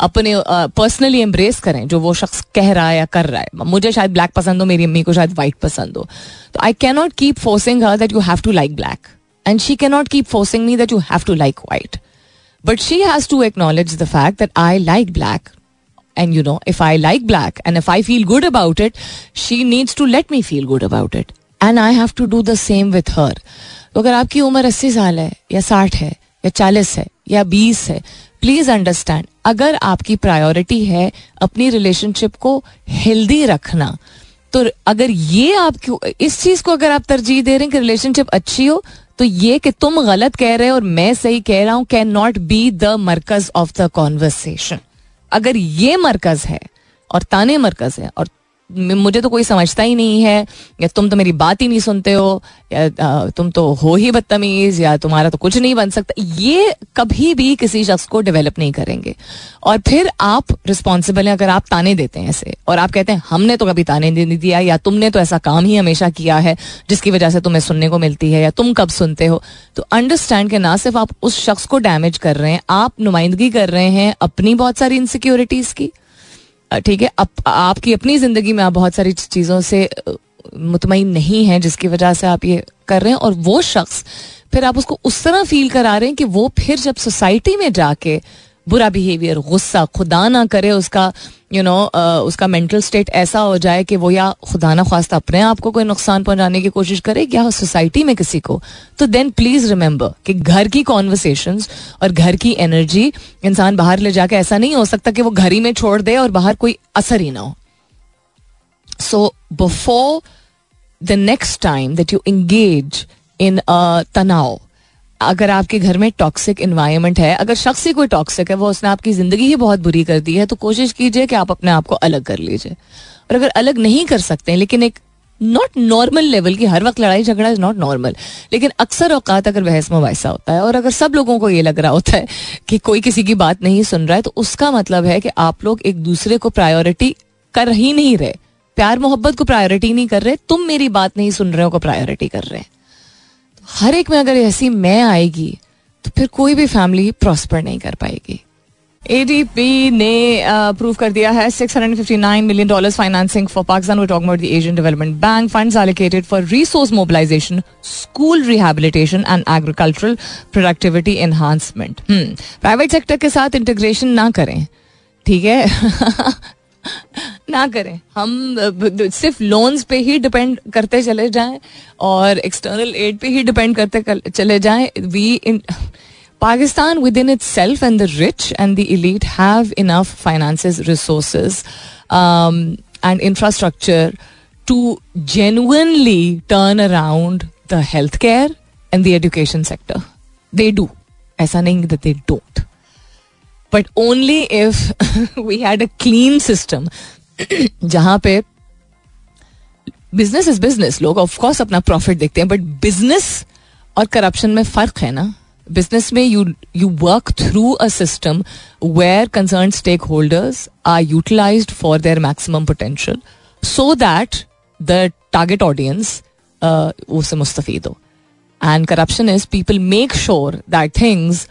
अपने पर्सनली uh, एम्ब्रेस करें जो वो शख्स कह रहा है या कर रहा है। मुझे शायद ब्लैक पसंद हो मेरी अम्मी को शायद वाइट पसंद हो। तो I can not keep forcing her that you have to like black and she can not keep forcing me that you have to like white but she has to acknowledge the fact that I like black and you know if i like black and if i feel good about it she needs to let me feel good about it. And I have to do the same with her तो अगर आपकी उम्र अस्सी साल है, या साठ है, या चालीस है, या बीस है प्लीज़ अंडरस्टैंड अगर आपकी प्रायोरिटी है अपनी रिलेशनशिप को हेल्दी रखना तो अगर ये आप क्यों, इस चीज़ को अगर आप तरजीह दे रहे हैं कि रिलेशनशिप अच्छी हो तो ये कि तुम गलत कह रहे हो और मैं सही कह रहा हूँ कैन नॉट बी द मरकज ऑफ़ द कॉन्वर्सेशन अगर ये मरकज है, और ताने मरकज है, और मुझे तो कोई समझता ही नहीं है। या तुम तो मेरी बात ही नहीं सुनते हो, या तुम तो हो ही बदतमीज, या तुम्हारा तो कुछ नहीं बन सकता। ये कभी भी किसी शख्स को डेवलप नहीं करेंगे। और फिर आप रिस्पॉन्सिबल हैं, अगर आप ताने देते हैं ऐसे और आप कहते हैं, हमने तो कभी ताने नहीं दिया, या तुमने तो ऐसा काम ही हमेशा किया है, जिसकी वजह से तुम्हें सुनने को मिलती है, या तुम कब सुनते हो? तो अंडरस्टैंड के ना सिर्फ़ आप उस शख्स को डैमेज कर रहे हैं, आप नुमाइंदगी कर रहे हैं अपनी बहुत सारी इनसिक्योरिटीज की। ठीक है अब आपकी अपनी ज़िंदगी में आप बहुत सारी चीज़ों से मुतमिन नहीं है जिसकी वजह से आप ये कर रहे हैं और वो शख्स, फिर आप उसको उस तरह फील करा रहे हैं कि वो फिर जब सोसाइटी में जाके बुरा बिहेवियर गुस्सा, खुदा ना करे उसका यू नो उसका मेंटल स्टेट ऐसा हो जाए कि वो या खुदा ना खास्ता अपने आप को कोई नुकसान पहुँचाने की कोशिश करे या सोसाइटी में किसी को। तो देन प्लीज़ रिमेंबर कि घर की कॉन्वर्सेशन और घर की एनर्जी इंसान बाहर ले जाके ऐसा नहीं हो सकता कि वो घर ही में छोड़ दे और बाहर कोई असर ही ना हो। So before the next time that you engage in तनाव अगर आपके घर में टॉक्सिक इन्वायरमेंट है, अगर शख्स ही कोई टॉक्सिक है, वो उसने आपकी ज़िंदगी ही बहुत बुरी कर दी है तो कोशिश कीजिए कि आप अपने आप को अलग कर लीजिए। और अगर अलग नहीं कर सकते, लेकिन एक नॉट नॉर्मल लेवल की हर वक्त लड़ाई झगड़ा इज़ नॉट नॉर्मल लेकिन अक्सर औकात अगर बहस मुबासा होता है, और अगर सब लोगों को ये लग रहा होता है कि कोई किसी की बात नहीं सुन रहा है तो उसका मतलब है कि आप लोग एक दूसरे को प्रायोरिटी कर ही नहीं रहे। प्यार मोहब्बत को प्रायोरिटी नहीं कर रहे, तुम मेरी बात नहीं सुन रहे हो को प्रायोरिटी कर रहे हैं। हर एक में अगर ऐसी मैं आएगी तो फिर कोई भी फैमिली प्रॉस्पर नहीं कर पाएगी। एडीपी ने अप्रूव कर दिया है 659 million dollars financing for Pakistan talk about the Asian Development Bank funds allocated for resource mobilisation school rehabilitation and agricultural productivity enhancement private sector के साथ इंटीग्रेशन ना करें। ठीक है? ना करें। हम सिर्फ़ लोन्स पे ही डिपेंड करते चले जाएँ और एक्सटर्नल एड पे ही डिपेंड करते चले जाएँ। We in Pakistan within itself and the rich and the elite have enough finances resources and infrastructure to genuinely turn around the health care and the education sector they do ऐसा नहीं that they don't but only if we had a clean system जहाँ पे business is business लोग of course अपना profit देखते हैं but business और corruption में फ़र्क है ना। बिज़नेस में you you work through a system where concern stakeholders are utilise for their maximum potential so that the target audience उससे मुस्तफ़ हो। And corruption is people make sure that things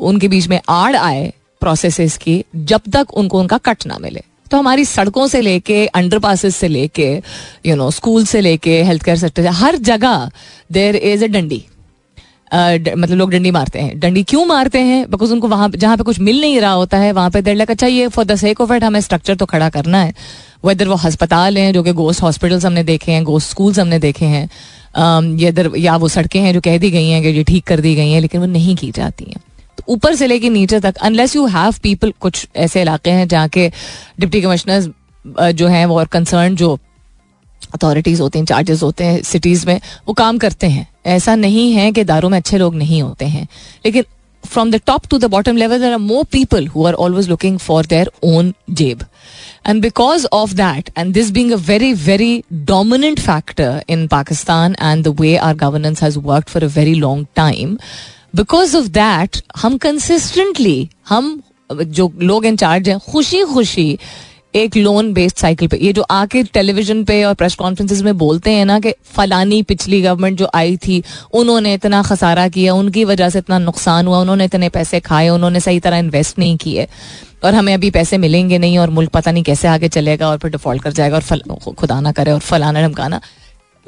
उनके बीच में आड़ आए प्रोसेस की जब तक उनको उनका कट ना मिले। तो हमारी सड़कों से लेके अंडर से लेके यू नो स्कूल से लेके हेल्थ केयर सेक्टर हर जगह देर इज़ ए डंडी। मतलब लोग डंडी मारते हैं। डंडी क्यों मारते हैं? बिकॉज़ उनको वहाँ, जहाँ पे कुछ मिल नहीं रहा होता है, वहाँ पे देर लग अच्छा ये for the sake of it हमें स्ट्रक्चर तो खड़ा करना है। वेदर वो अस्पताल हैं, जो कि गोस्ट हॉस्पिटल्स हमने देखे हैं गोस्ट स्कूल्स हमने देखे हैं या या वो सड़कें हैं जो कह दी गई हैं कि ये ठीक कर दी गई हैं, लेकिन वो नहीं की जाती हैं। ऊपर से लेके नीचे तक अनलेस यू हैव पीपल कुछ ऐसे इलाके हैं जहाँ के डिप्टी कमिश्नर्स जो हैं, वो और कंसर्न जो अथॉरिटीज होते हैं चार्जेस होते हैं सिटीज़ में, वो काम करते हैं। ऐसा नहीं है कि दारों में अच्छे लोग नहीं होते हैं। लेकिन from the top to the bottom level there are more people who are always looking for their own जेब। And because of that and this being a very very dominant factor in Pakistan and the way our governance has work for a very long time because of that हम consistently हम, जो लोग in charge हैं खुशी खुशी एक loan based cycle पे, ये जो आके टेलीविज़न पे और प्रेस कॉन्फ्रेंसिस में बोलते हैं ना कि फलानी पिछली गवर्नमेंट जो आई थी, उन्होंने इतना खसारा किया, उनकी वजह से इतना नुकसान हुआ, उन्होंने इतने पैसे खाए, उन्होंने सही तरह इन्वेस्ट नहीं किए। और हमें अभी पैसे मिलेंगे नहीं और मुल्क पता नहीं कैसे आगे चलेगा और फिर डिफ़ॉल्ट कर जाएगा और खुदा ना करे और फलाना ढमकाना।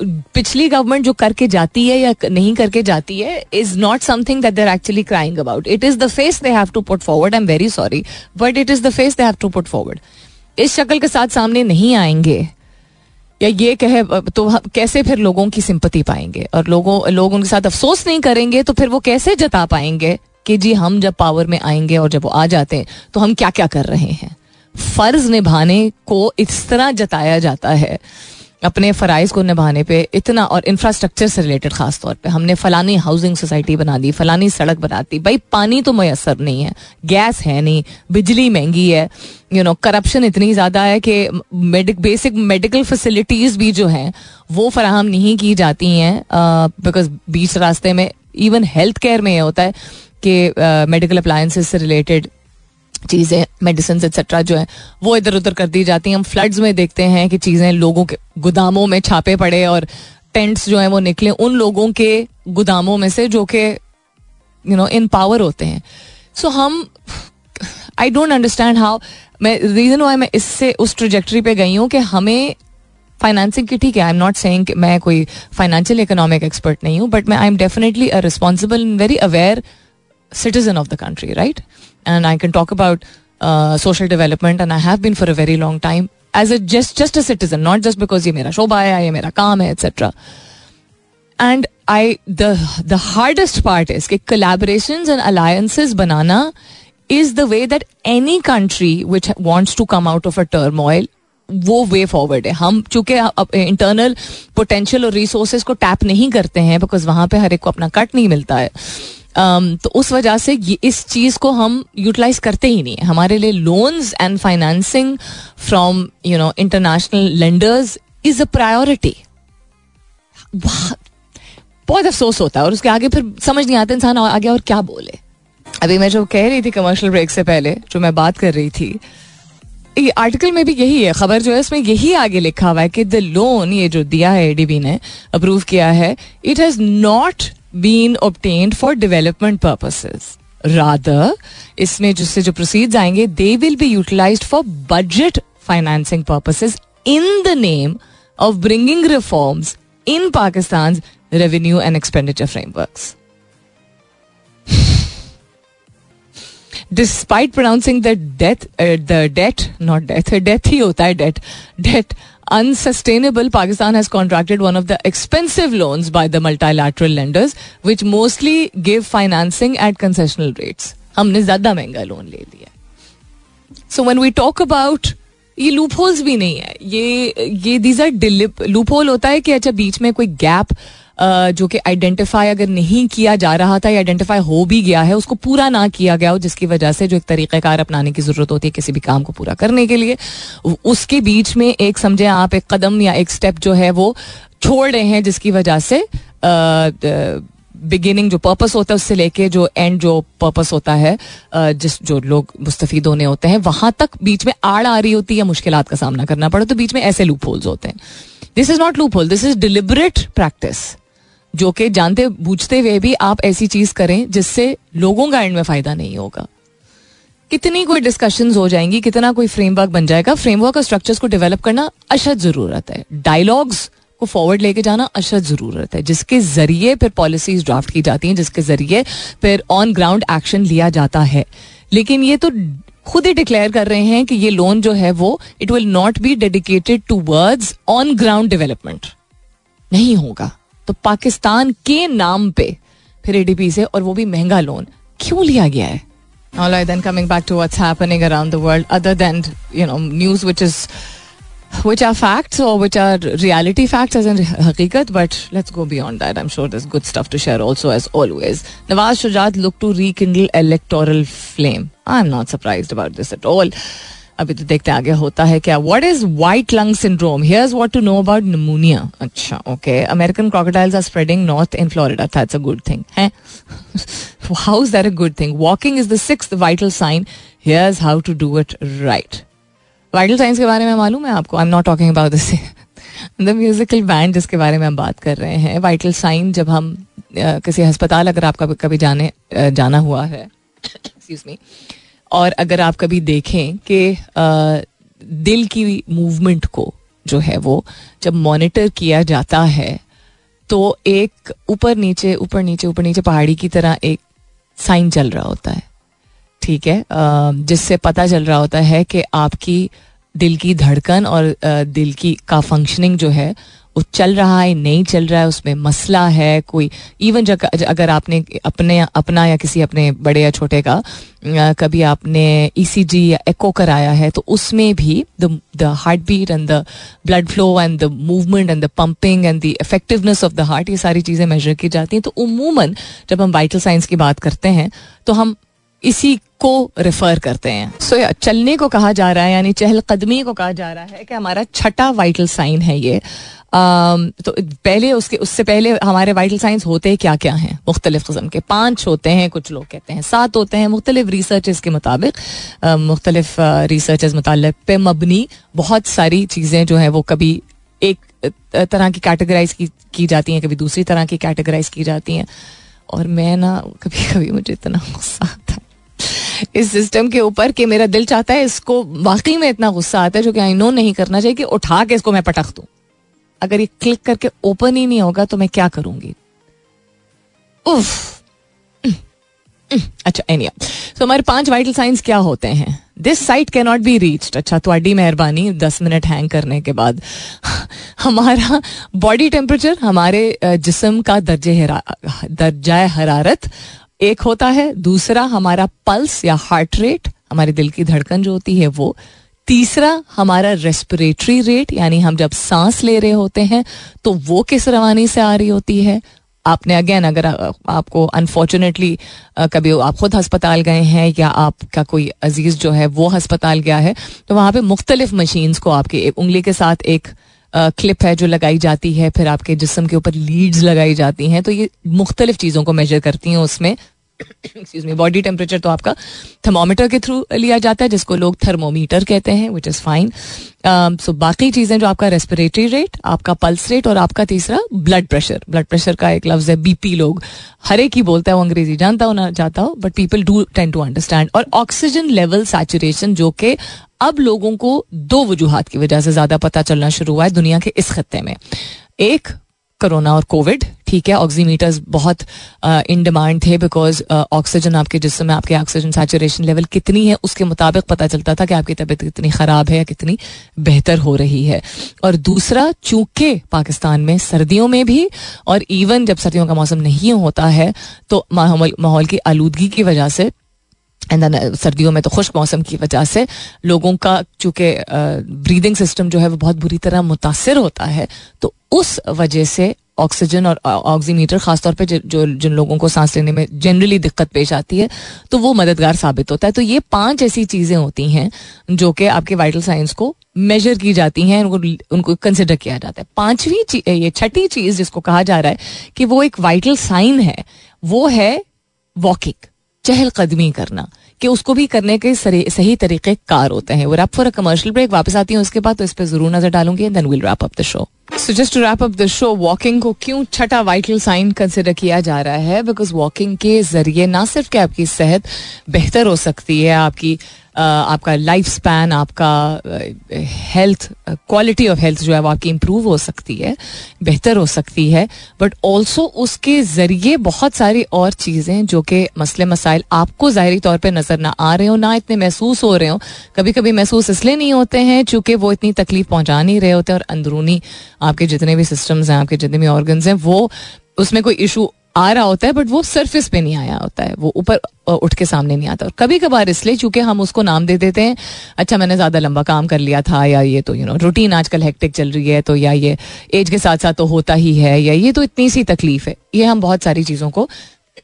पिछली गवर्नमेंट जो करके जाती है या नहीं करके जाती है is not something that they're actually crying about it is the face they have to put forward I am very sorry but it is the face they have to put forward इस शक्ल के साथ सामने नहीं आएँगे। या ये कहे तो कैसे फिर लोगों की सिंपति पाएँगे? और लोगों, लोग उनके साथ अफसोस नहीं करेंगे तो फिर वो कैसे जता पाएँगे कि जी हम जब पावर में आएँगे और जब वो आ जाते हैं तो हम क्या क्या कर रहे हैं? फ़र्ज़ निभाने को इस तरह जताया जाता है। अपने फ़राइज़ को निभाने पे इतना और इंफ्रास्ट्रक्चर से रिलेटेड ख़ास तौर पे। हमने फ़लानी हाउसिंग सोसाइटी बना दी, फ़लानी सड़क बना दी। भाई, पानी तो मैसर नहीं है गैस है नहीं, बिजली महँगी है यू नो करप्शन इतनी ज़्यादा है कि मेडिक बेसिक मेडिकल फैसिलिटीज़ भी जो हैं, वो फराहम नहीं की जाती हैं बिकॉज़ बीच रास्ते में इवन हेल्थ केयर में ये होता है कि मेडिकल अप्लायंसेज से रिलेटेड चीज़ें मेडिसिन एक्सेट्रा जो है, वो इधर उधर कर दी जाती हैं हम फ्लड्स में देखते हैं कि चीज़ें लोगों के, गोदामों में छापे पड़े और टेंट्स जो हैं वो निकले उन लोगों के गोदामों में से जो कि यू नो इन पावर होते हैं सो हम आई डोंट अंडरस्टैंड हाउ मैं रीज़न वाई मैं इससे, उस ट्रोजेक्ट्री पे गई हूँ कि हमें फाइनेंसिंग की, ठीक है आई एम नॉट सेइंग मैं कोई फाइनेंशियल इकोनॉमिक एक्सपर्ट नहीं हूँ बट मैं I am definitely a responsible and very aware citizen of the country right? And I can talk about social development and I have been for a very long time as a just just a citizen not just because ये मेरा शोभा है ये मेरा काम है etcetera and I the hardest part is कि collaboration and banana is the way that any country which wants to come out of a turmoil वो वे फॉरवर्ड है हम चूँकि इंटरनल पोटेंशियल और रिसोर्सेज को टैप नहीं करते हैं बिकॉज़ वहाँ पर हर एक को अपना कट नहीं मिलता है तो उस वजह से इस चीज़ को हम यूटिलाइज करते ही नहीं है। हमारे लिए loans and financing from you know international lenders is a priority बहुत अफसोस होता है। और उसके आगे फिर समझ नहीं आता इंसान आगे और क्या बोले। अभी मैं जो कह रही थी कमर्शियल ब्रेक से पहले, जो मैं बात कर रही थी, ये आर्टिकल में भी यही है। खबर जो है इसमें यही आगे लिखा हुआ है कि द लोन ये जो दिया है एडीबी ने अप्रूव किया है it has not been obtained for development purposes rather इसमें जिससे जो प्रोसीड आएँगे they will be utilise for budget financing purposes in the name of bringing reforms in Pakistan revenue and expenditure frameworks despite pronouncing the death the debt not death death ही होता है debt debt unsustainable, Pakistan has contracted one of the expensive loans by the multilateral lenders, which mostly give financing at concessional rates. हमने ज्यादा महंगा loan ले लिया so when we talk about ये loop holes भी नहीं है ये ये दीज आर लूप होल होता है कि अच्छा बीच में कोई गैप जो कि आइडेंटिफाई अगर नहीं किया जा रहा था या आइडेंटिफाई हो भी गया है, उसको पूरा ना किया गया हो, जिसकी वजह से जो एक तरीक़ाकार अपनाने की ज़रूरत होती है किसी भी काम को पूरा करने के लिए, उसके बीच में एक, समझे आप, एक कदम या एक स्टेप जो है वो छोड़ रहे हैं, जिसकी वजह से बिगिनिंग जो पर्पस होता है, उससे लेके जो एंड जो पर्पस होता है जिस, जो लोग मुस्तफ़ होने होते हैं, वहाँ तक बीच में आड़ आ रही होती है मुश्किल का सामना करना पड़े तो बीच में ऐसे लूप होल्स होते हैं। This is not loophole this is deliberate practice जो कि जानते, बूझते हुए भी आप ऐसी चीज़ करें जिससे लोगों का एंड में फ़ायदा नहीं होगा। कितनी कोई डिस्कशन हो जाएँगी, कितना कोई फ्रेमवर्क बन जाएगा। फ्रेमवर्क और स्ट्रक्चर्स को डेवलप करना अशद ज़रूरत है। डायलॉग्स को फॉरवर्ड लेके जाना अशद ज़रूरत है, जिसके ज़रिए फिर पॉलिसीज़ ड्राफ्ट की जाती हैं, जिसके ज़रिए फिर ऑन ग्राउंड एक्शन लिया जाता है। लेकिन ये तो खुद ही डिक्लेयर कर रहे हैं कि ये लोन जो है वो it will not be dedicated towards on ground development नहीं होगा। तो पाकिस्तान के नाम पे फिर एडीपी से और वो भी महँगा लोन क्यों लिया गया है All right, then coming back to what's happening around the world, other than you know news which is which are facts or which are reality facts as in hakikat, but let's go beyond that. I'm sure there's good stuff to share also as always. Nawaz Shujat look to rekindle electoral flame. I'm not surprised about this at all. अभी तो देखते आगे होता है क्या। What is white lung syndrome here's what to know about pneumonia अच्छा okay American crocodiles are spreading north in Florida that's a good thing है? How is that a good thing walking is the six vital sign here's how to do it right vital signs के बारे में मालूम है आपको? I am not talking about this the musical band जिसके बारे में हम बात कर रहे हैं वाइटल साइन जब हम किसी अस्पताल अगर आपका कभी जाने जाना हुआ है एक्सक्यूज मी और अगर आप कभी देखें कि दिल की मूवमेंट को जो है वो जब मॉनिटर किया जाता है तो एक ऊपर नीचे ऊपर नीचे ऊपर नीचे पहाड़ी की तरह एक साइन चल रहा होता है। ठीक है? जिससे पता चल रहा होता है कि आपकी दिल की धड़कन और दिल की का फंक्शनिंग जो है वो चल रहा है नहीं चल रहा है उसमें मसला है कोई इवन अगर आपने अपने अपना या किसी अपने बड़े या छोटे का कभी आपने ईसीजी e या एको कराया है तो उसमें भी the heartbeat and the blood flow and the movement and the pumping and the effectiveness of the heart ये सारी चीज़ें मेजर की जाती हैं। तो उमूमन जब हम वाइटल साइंस की बात करते हैं तो हम इसी को रेफर करते हैं। सो so, चलने को कहा जा रहा है यानी चहलकदमी को कहा जा रहा है कि हमारा छठा वाइटल साइन है ये। तो पहले उसके उससे पहले हमारे वाइटल साइंस होते क्या क्या हैं? मुख्तलिफ़ कस्म के। पाँच होते हैं कुछ लोग कहते हैं। सात होते हैं मुख्तलिफ़ रिसर्च के मुताबिक। मुख्तलिफ़ रिसर्च मुतल पे मबनी बहुत सारी चीज़ें जो हैं वो कभी एक तरह की कैटेगराइज की, की जाती हैं कभी दूसरी तरह की कैटेगराइज की जाती हैं। और मैं ना कभी कभी मुझे इतना गुस्सा आता है। इस सिस्टम के ऊपर कि मेरा दिल चाहता है इसको वाकई में इतना गुस्सा आता है जो कि आई नो नहीं करना चाहिए कि उठा के इसको मैं पटक दूँ। अगर ये क्लिक करके ओपन ही नहीं होगा तो मैं क्या करूँगी? उफ। अच्छा एनिया तो हमारे पाँच वाइटल साइंस क्या होते हैं? This site can not be reached अच्छा थोड़ी मेहरबानी, दस मिनट हैंग करने के बाद। हमारा बॉडी टेम्परेचर हमारे जिसम का दर्जे दर्जा हरारत, एक होता है। दूसरा, हमारा पल्स या हार्ट रेट हमारे दिल की धड़कन जो होती है वो। तीसरा हमारा रेस्पिरेटरी रेट यानी हम जब सांस ले रहे होते हैं तो वो किस रवानी से आ रही होती है? आपने अगेन अगर आपको अनफॉर्चुनेटली कभी आप खुद अस्पताल गए हैं या आपका कोई अज़ीज़ जो है, वो अस्पताल गया है तो वहाँ पे मुख्तलिफ़ मशीन्स को आपके एक उंगली के साथ एक क्लिप है जो लगाई जाती है, फिर आपके जिसम के ऊपर लीड्स लगाई जाती हैं तो ये मुख्तलिफ़ चीज़ों को मेजर करती हैं उसमें। एक्सक्यूज मी बॉडी टेम्परेचर तो आपका थर्मोमीटर के थ्रू लिया जाता है, जिसको लोग थर्मोमीटर कहते हैं विच इज़ फाइन सो बाकी चीज़ें जो आपका रेस्पिरेटरी रेट आपका पल्स रेट और आपका तीसरा ब्लड प्रेशर ब्लड प्रेशर का एक लफ्ज़ है बीपी लोग. हर एक ही बोलता है, वो अंग्रेज़ी जानता हो ना चाहता हो but people do tend to understand और ऑक्सीजन लेवल सैचुरेशन जो कि अब लोगों को दो वजूहत की वजह से ज़्यादा पता चलना शुरू हुआ है दुनिया के इस खत्ते में. एक कोरोना और कोविड, ठीक है? ऑक्सीमीटर्स बहुत इन डिमांड थे बिकॉज़ ऑक्सीजन आपके जिसम में आपके ऑक्सीजन सैचुरेशन लेवल कितनी है, उसके मुताबिक पता चलता था कि आपकी तबीयत कितनी ख़राब है या कितनी बेहतर हो रही है। और दूसरा, चूँकि पाकिस्तान में, सर्दियों में भी, और इवन जब सर्दियों का मौसम नहीं होता है तो माहौल की आलूदगी की वजह से एंड देन सर्दियों में तो खुश्क मौसम की वजह से लोगों का, चूँकि ब्रीदिंग सिस्टम जो है वो बहुत बुरी तरह मुतासर होता है तो उस वजह से ऑक्सीजन और ऑक्सीमीटर खासतौर पे जो जिन लोगों को सांस लेने में जनरली दिक्कत पेश आती है तो वो मददगार साबित होता है। तो ये पाँच ऐसी चीज़ें होती हैं जो कि आपके वाइटल साइंस को मेजर की जाती हैं, उनको उनको कंसिडर किया जाता है। पांचवी ये छठी चीज़ जिसको कहा जा रहा है कि वो एक वाइटल साइन है, वो है वॉकिंग चहलकदमी करना, कि उसको भी करने के सही तरीके कार होते हैं। वो wrap for a commercial break वापस आती हूँ, उसके बाद तो इस पर ज़रूर नज़र डालूँगी then will wrap up the show so just to wrap up the show walking को क्यों छठा वाइटल साइन कंसिडर किया जा रहा है? बिकॉज़ वॉकिंग के ज़रिए ना सिर्फ़ कि आपकी सेहत बेहतर हो सकती है, आपकी आपका लाइफ स्पैन आपका हेल्थ क्वालिटी ऑफ़ हेल्थ जो है वो आपकी इम्प्रूव हो सकती है, बेहतर हो सकती है। बट ऑल्सो उसके ज़रिए बहुत सारी और चीज़ें जो कि मसले मसाइल आपको ज़ाहरी तौर पर नज़र ना आ रहे हो, ना इतने महसूस हो रहे हो। कभी कभी महसूस इसलिए नहीं होते हैं, चूँकि वो इतनी तकलीफ़ पहुँचा नहीं रहे होते और अंदरूनी आपके जितने भी सिस्टम्स हैं, आपके जितने भी ऑर्गन्स हैं, वो उसमें कोई इशू आ रहा होता है बट वो सरफेस पे नहीं आया होता है, वो ऊपर उठ के सामने नहीं आता। और कभी कभार इसलिए, चूँकि हम उसको नाम दे देते हैं अच्छा मैंने ज़्यादा लंबा काम कर लिया था, या ये तो यू नो रूटीन आजकल हेक्टिक चल रही है तो या ये एज के साथ साथ तो होता ही है, या ये तो इतनी सी तकलीफ़ है। ये हम बहुत सारी चीज़ों को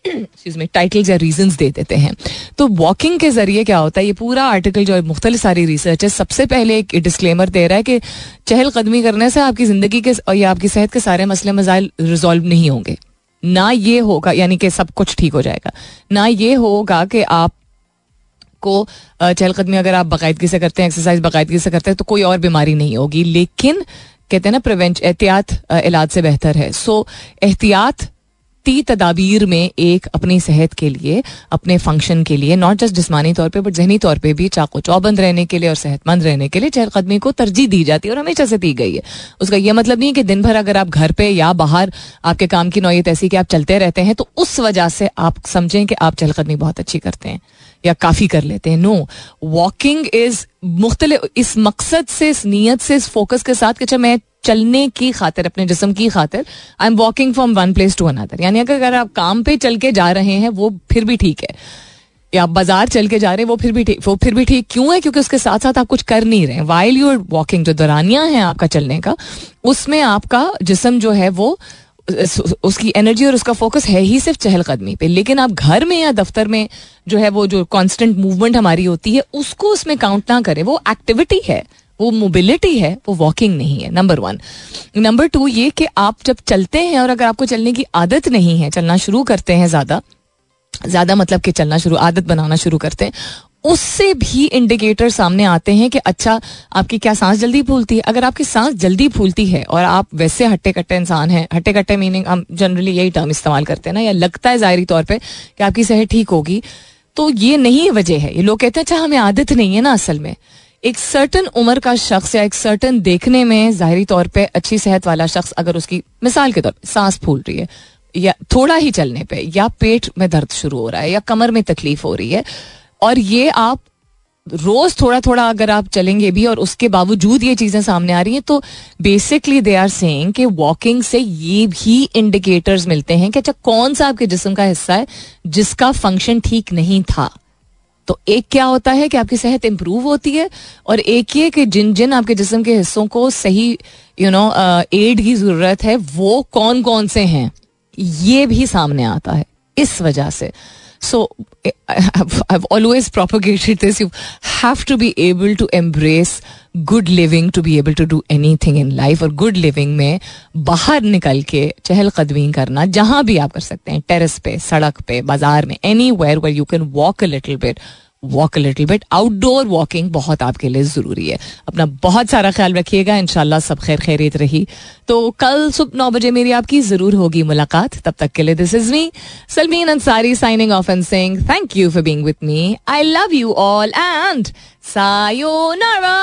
में टाइटल्स या रीजंस दे देते हैं। तो वॉकिंग के ज़रिए क्या होता है? ये पूरा आर्टिकल जो है मुख्तलि सारी रिसर्च है। सबसे पहले एक डिस्क्लेमर दे रहा है कि चहलकदमी करने से आपकी ज़िंदगी के या आपकी सेहत के सारे मसले मजाइल रिजॉल्व नहीं होंगे। ना ये होगा, यानी कि सब कुछ ठीक हो जाएगा। ना ये होगा कि आप को चहलकदमी अगर आप बाकायदगी से करते हैं एक्सरसाइज बाकायदगी से करते हैं तो कोई और बीमारी नहीं होगी। लेकिन, कहते हैं ना प्रिवेंट एहतियात इलाज से बेहतर है। सो एहतियात ती तदाबीर में एक अपनी सेहत के लिए, अपने फ़ंक्शन के लिए नॉट जस्ट जिसमानी तौर पे बट जहनी तौर पे भी चाको चौबंद रहने के लिए और सेहतमंद रहने के लिए चहलकदमी को तरजीह दी जाती है और हमेशा से दी गई है। उसका यह मतलब नहीं कि दिन भर अगर आप घर पे या बाहर आपके काम की नौयत ऐसी कि आप चलते रहते हैं तो उस वजह से आप समझें कि आप चहलकदमी बहुत अच्छी करते हैं। या काफ़ी कर लेते हैं। नो वॉकिंग इज़ मुख्तलि, इस मकसद से, इस नीयत से, इस फोकस के साथ कि अच्छा मैं चलने की खातिर, अपने जिसम की खातिर I am walking from one place to another यानी अगर आप काम पे चल के जा रहे हैं, वो फिर भी ठीक है। या बाज़ार चल के जा रहे हैं, वो फिर भी ठीक, वो फिर भी ठीक क्यों है? क्योंकि उसके साथ साथ आप कुछ कर नहीं रहे। वाइल यू आर वॉकिंग जो दौरानिया है आपका चलने का, उसमें आपका जिसम जो है वो उसकी एनर्जी और उसका फोकस है ही सिर्फ़ चहलकदमी पे। लेकिन आप घर में या दफ्तर में जो है वो जो कांस्टेंट मूवमेंट हमारी होती है, उसको उसमें काउंट ना करें। वो एक्टिविटी है, वो मोबिलिटी है, वो वॉकिंग नहीं है नंबर वन नंबर टू ये कि आप जब चलते हैं और अगर आपको चलने की आदत नहीं है, चलना शुरू करते हैं ज़्यादा ज़्यादा मतलब कि चलना शुरू, आदत बनाना शुरू करते हैं उससे भी इंडिकेटर सामने आते हैं कि अच्छा आपकी क्या सांस जल्दी फूलती है? अगर आपकी सांस जल्दी फूलती है और आप वैसे हट्टे कट्टे इंसान हैं हट्टे कट्टे मीनिंग हम जनरली यही टर्म इस्तेमाल करते हैं ना, या लगता है जाहरी तौर पर कि आपकी सेहत ठीक होगी तो ये नहीं वजह है। ये लोग कहते हैं अच्छा हमें आदत नहीं है ना असल में। एक सर्टन उम्र का शख्स या एक सर्टन देखने में जाहरी तौर पे अच्छी सेहत वाला शख्स अगर उसकी, मिसाल के तौर पर सांस फूल रही है, या थोड़ा ही चलने पे, या पेट में दर्द शुरू हो रहा है, या कमर में तकलीफ़ हो रही है और ये आप रोज थोड़ा थोड़ा अगर आप चलेंगे भी और उसके बावजूद ये चीज़ें सामने आ रही हैं तो बेसिकली दे आर सेइंग कि वॉकिंग से ये भी इंडिकेटर्स मिलते हैं कि अच्छा कौन सा आपके जिस्म का हिस्सा है जिसका फ़ंक्शन ठीक नहीं था। तो एक क्या होता है कि आपकी सेहत इंप्रूव होती है और एक ये कि जिन जिन आपके जिस्म के हिस्सों को सही यू नो एड की ज़रूरत है, वो कौन कौन से हैं, ये भी सामने आता है। इस वजह से सो I've always propagated this. You have to be able to embrace good living to be able to do anything in life. और good living में बाहर निकल के चहलकदमी करना जहां भी आप कर सकते हैं टेरेस पे सड़क पे बाजार में anywhere where you can walk a little bit Walk little bit outdoor walking बहुत आपके लिए ज़रूरी है। अपना बहुत सारा ख्याल रखिएगा। इन सब खैर खैरियत रही। तो कल सुबह नौ बजे मेरी आपकी ज़रूर होगी मुलाकात। तब तक के लिए this is me Salmeen Ansari signing off and sing thank you for being with me I love you all and sayonara